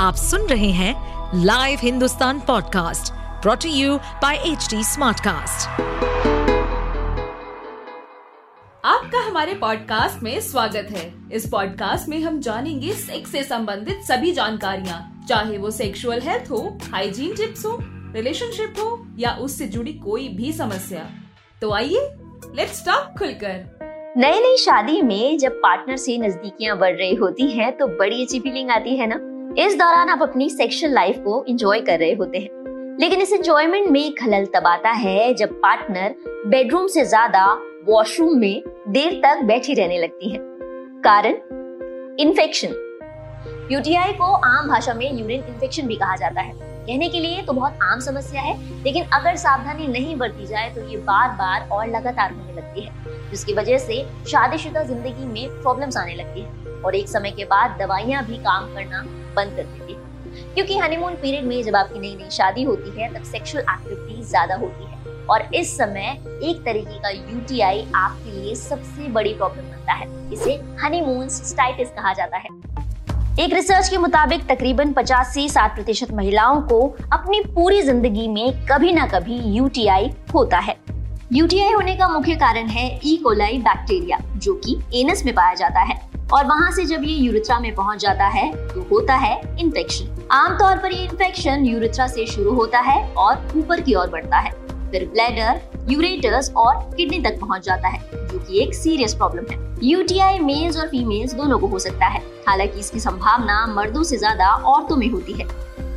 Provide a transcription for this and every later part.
आप सुन रहे हैं live Hindustan podcast brought to you by H Smartcast. आपका हमारे पॉडकास्ट में स्वागत है। इस पॉडकास्ट में हम जानेंगे सेक्स से संबंधित सभी जानकारियाँ। चाहे वो सेक्सुअल हेल्थ हो हाइजीन टिप्स हो रिलेशनशिप हो या उससे जुड़ी कोई भी समस्या। तो आइए लेट्स टॉक खुलकर। नई नई शादी में जब पार्टनर से नजदीकियाँ बढ़ रही होती हैं तो बड़ी अच्छी फीलिंग आती है ना? इस दौरान आप अपनी सेक्सुअल लाइफ को एंजॉय कर रहे होते हैं। लेकिन इस एंजॉयमेंट में खलल तब आता है जब पार्टनर बेडरूम से ज़्यादा वॉशरूम में देर तक बैठी रहने लगती है। कारण? इन्फेक्शन यूटीआई को आम भाषा में यूरिन इन्फेक्शन भी कहा जाता है। कहने के लिए तो बहुत आम समस्या है, लेकिन अगर सावधानी नहीं बरती जाए तो ये बार बार और लगातार होने लगती है, जिसकी वजह से शादीशुदा ज़िंदगी में प्रॉब्लम्स आने लगती है और एक समय के बाद दवाइयाँ भी काम करना बंद कर देती है। क्योंकि हनीमून पीरियड में जब आपकी नई नई शादी होती है, तब सेक्सुअल एक्टिविटी ज़्यादा होती है और इस समय एक तरीके का यूटीआई आपके लिए सबसे बड़ी प्रॉब्लम बनता है, इसे हनीमून स्टाइटिस कहा जाता है। एक रिसर्च के मुताबिक तकरीबन 50 से 60 प्रतिशत महिलाओं को अपनी पूरी ज़िंदगी में कभी ना कभी यूटीआई होता है। यूटीआई होने का मुख्य कारण है ई कोलाई बैक्टीरिया जो कि एनस में पाया जाता है। और वहाँ से जब ये यूरिथ्रा में पहुँच जाता है तो होता है इन्फेक्शन आमतौर पर ये इन्फेक्शन यूरिथ्रा से शुरू होता है और ऊपर की ओर बढ़ता है। फिर ब्लैडर यूरेटर्स और किडनी तक पहुँच जाता है, जो कि एक सीरियस प्रॉब्लम है। यूटीआई मेल्स और फीमेल्स दोनों को हो सकता है। हालाँकि इसकी संभावना मर्दों से ज़्यादा औरतों में होती है।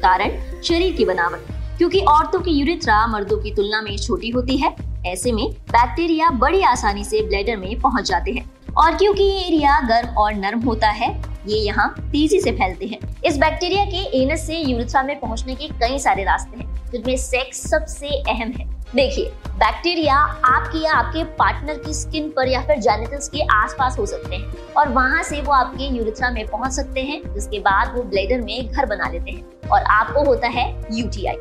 कारण, शरीर की बनावट। क्योंकि औरतों की यूरिथ्रा मर्दों की तुलना में छोटी होती है। ऐसे में बैक्टीरिया बड़ी आसानी से ब्लैडर में पहुँच जाते हैं। और क्योंकि ये एरिया गर्म और नर्म होता है, ये यहाँ तेज़ी से फैलते हैं। इस बैक्टीरिया के एनस से यूरिथ्रा में पहुँचने के कई सारे रास्ते हैं, जिनमें सेक्स सबसे अहम है। देखिए बैक्टीरिया आपकी या आपके पार्टनर की स्किन पर या फिर जेनिटल्स के आसपास हो सकते हैं और वहाँ से वो आपके यूरिथ्रा में पहुँच सकते हैं, जिसके बाद वो ब्लेडर में घर बना लेते हैं और आपको होता है यूटीआई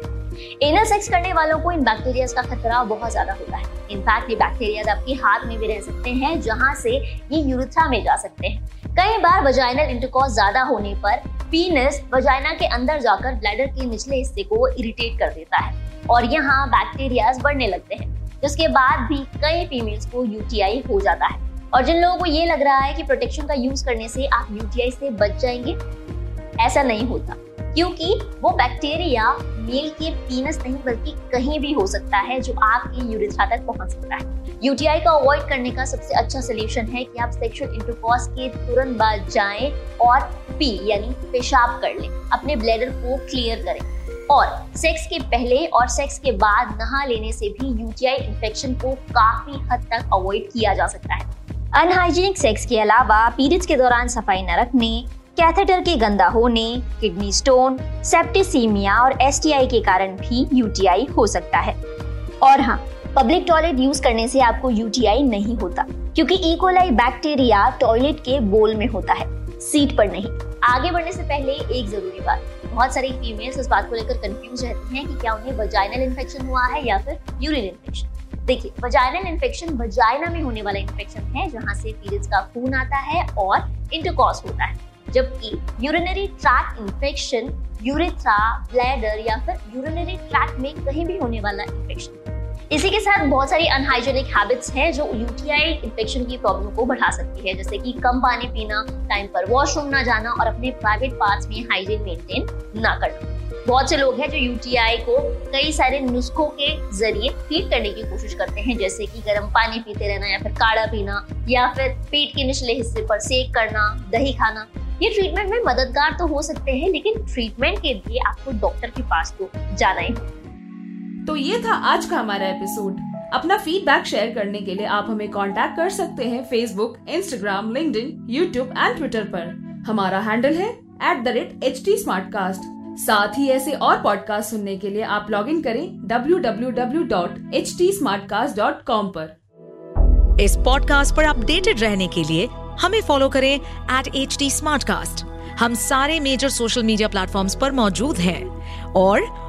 एनल सेक्स करने वालों को इन बैक्टीरिया का खतरा बहुत ज़्यादा होता है। इनफैक्ट ये बैक्टीरिया आपके हाथ में भी रह सकते हैं, जहाँ से ये यूरिथ्रा में जा सकते हैं। कई बार वजाइनल इंटरकॉर्स ज़्यादा होने पर पीनस वजाइना के अंदर जाकर ब्लैडर के निचले हिस्से को इरिटेट कर देता है। और यहाँ बैक्टीरिया बढ़ने लगते हैं, जिसके बाद भी कई फीमेल्स को यूटीआई हो जाता है। और जिन लोगों को ये लग रहा है कि प्रोटेक्शन का यूज़ करने से आप यूटीआई से बच जाएँगे, ऐसा नहीं होता। क्योंकि वो बैक्टीरिया मेल के पीनस नहीं, बल्कि कहीं भी हो सकता है जो आपकी यूरिथ्रा तक पहुँच सकता है। यूटीआई को अवॉइड करने का सबसे अच्छा सोल्यूशन है कि आप सेक्सुअल इंटरकॉर्स के तुरंत बाद जाएँ और पी, यानी पेशाब कर लें। अपने ब्लैडर को क्लियर करें। और सेक्स के पहले और सेक्स के बाद नहा लेने से भी यूटीआई इन्फेक्शन को काफ़ी हद तक अवॉइड किया जा सकता है। अनहाइजीनिक सेक्स के अलावा पीरियड्स के दौरान सफ़ाई न रखने कैथेटर के गंदा होने किडनी स्टोन सेप्टिसीमिया और एसटीआई के कारण भी यूटीआई हो सकता है। और हाँ पब्लिक टॉयलेट यूज़ करने से आपको यूटीआई नहीं होता, क्योंकि इकोलाई बैक्टीरिया टॉयलेट के बोल में होता है सीट पर नहीं। आगे बढ़ने से पहले एक ज़रूरी बात। बहुत सारी फीमेल्स इस बात को लेकर कंफ्यूज रहती हैं कि क्या उन्हें वजाइनल इन्फेक्शन हुआ है या फिर यूरिन इन्फेक्शन देखिए वजाइनल इन्फेक्शन वजाइना में होने वाला इन्फेक्शन है, जहाँ से पीरियड्स का खून आता है और इंटरकॉस होता है। जबकि urinary tract infection urethra bladder या फिर यूरिनरी ट्रैक में कहीं भी होने वाला इन्फेक्शन इसी के साथ बहुत सारी अनहाइजेनिक हैबिट्स हैं जो यूटीआई इन्फेक्शन की प्रॉब्लम को बढ़ा सकती है। जैसे कि कम पानी पीना टाइम पर वॉशरूम ना जाना और अपने प्राइवेट पार्ट्स में हाइजीन मेंटेन ना करना। बहुत से लोग हैं जो यूटीआई को कई सारे नुस्खों के ज़रिए ठीक करने की कोशिश करते हैं। जैसे कि गर्म पानी पीते रहना या फिर काढ़ा पीना या फिर पेट के निचले हिस्से पर सेक करना, दही खाना। ये ट्रीटमेंट में मददगार तो हो सकते हैं, लेकिन ट्रीटमेंट के लिए आपको डॉक्टर के पास तो जाना ही तो ये था आज का हमारा एपिसोड अपना फीडबैक शेयर करने के लिए आप हमें कांटेक्ट कर सकते हैं Facebook Instagram link YouTube and Twitter पर. हमारा हैंडल है at the rate H T साथ ही ऐसे और पॉडकास्ट सुनने के लिए आप लॉग इन करें www.htsmartcast.com पर. इस पॉडकास्ट पर अपडेटेड रहने के लिए हमें फॉलो करें एट एच हम सारे मेजर सोशल मीडिया प्लेटफॉर्म्स पर मौजूद हैं और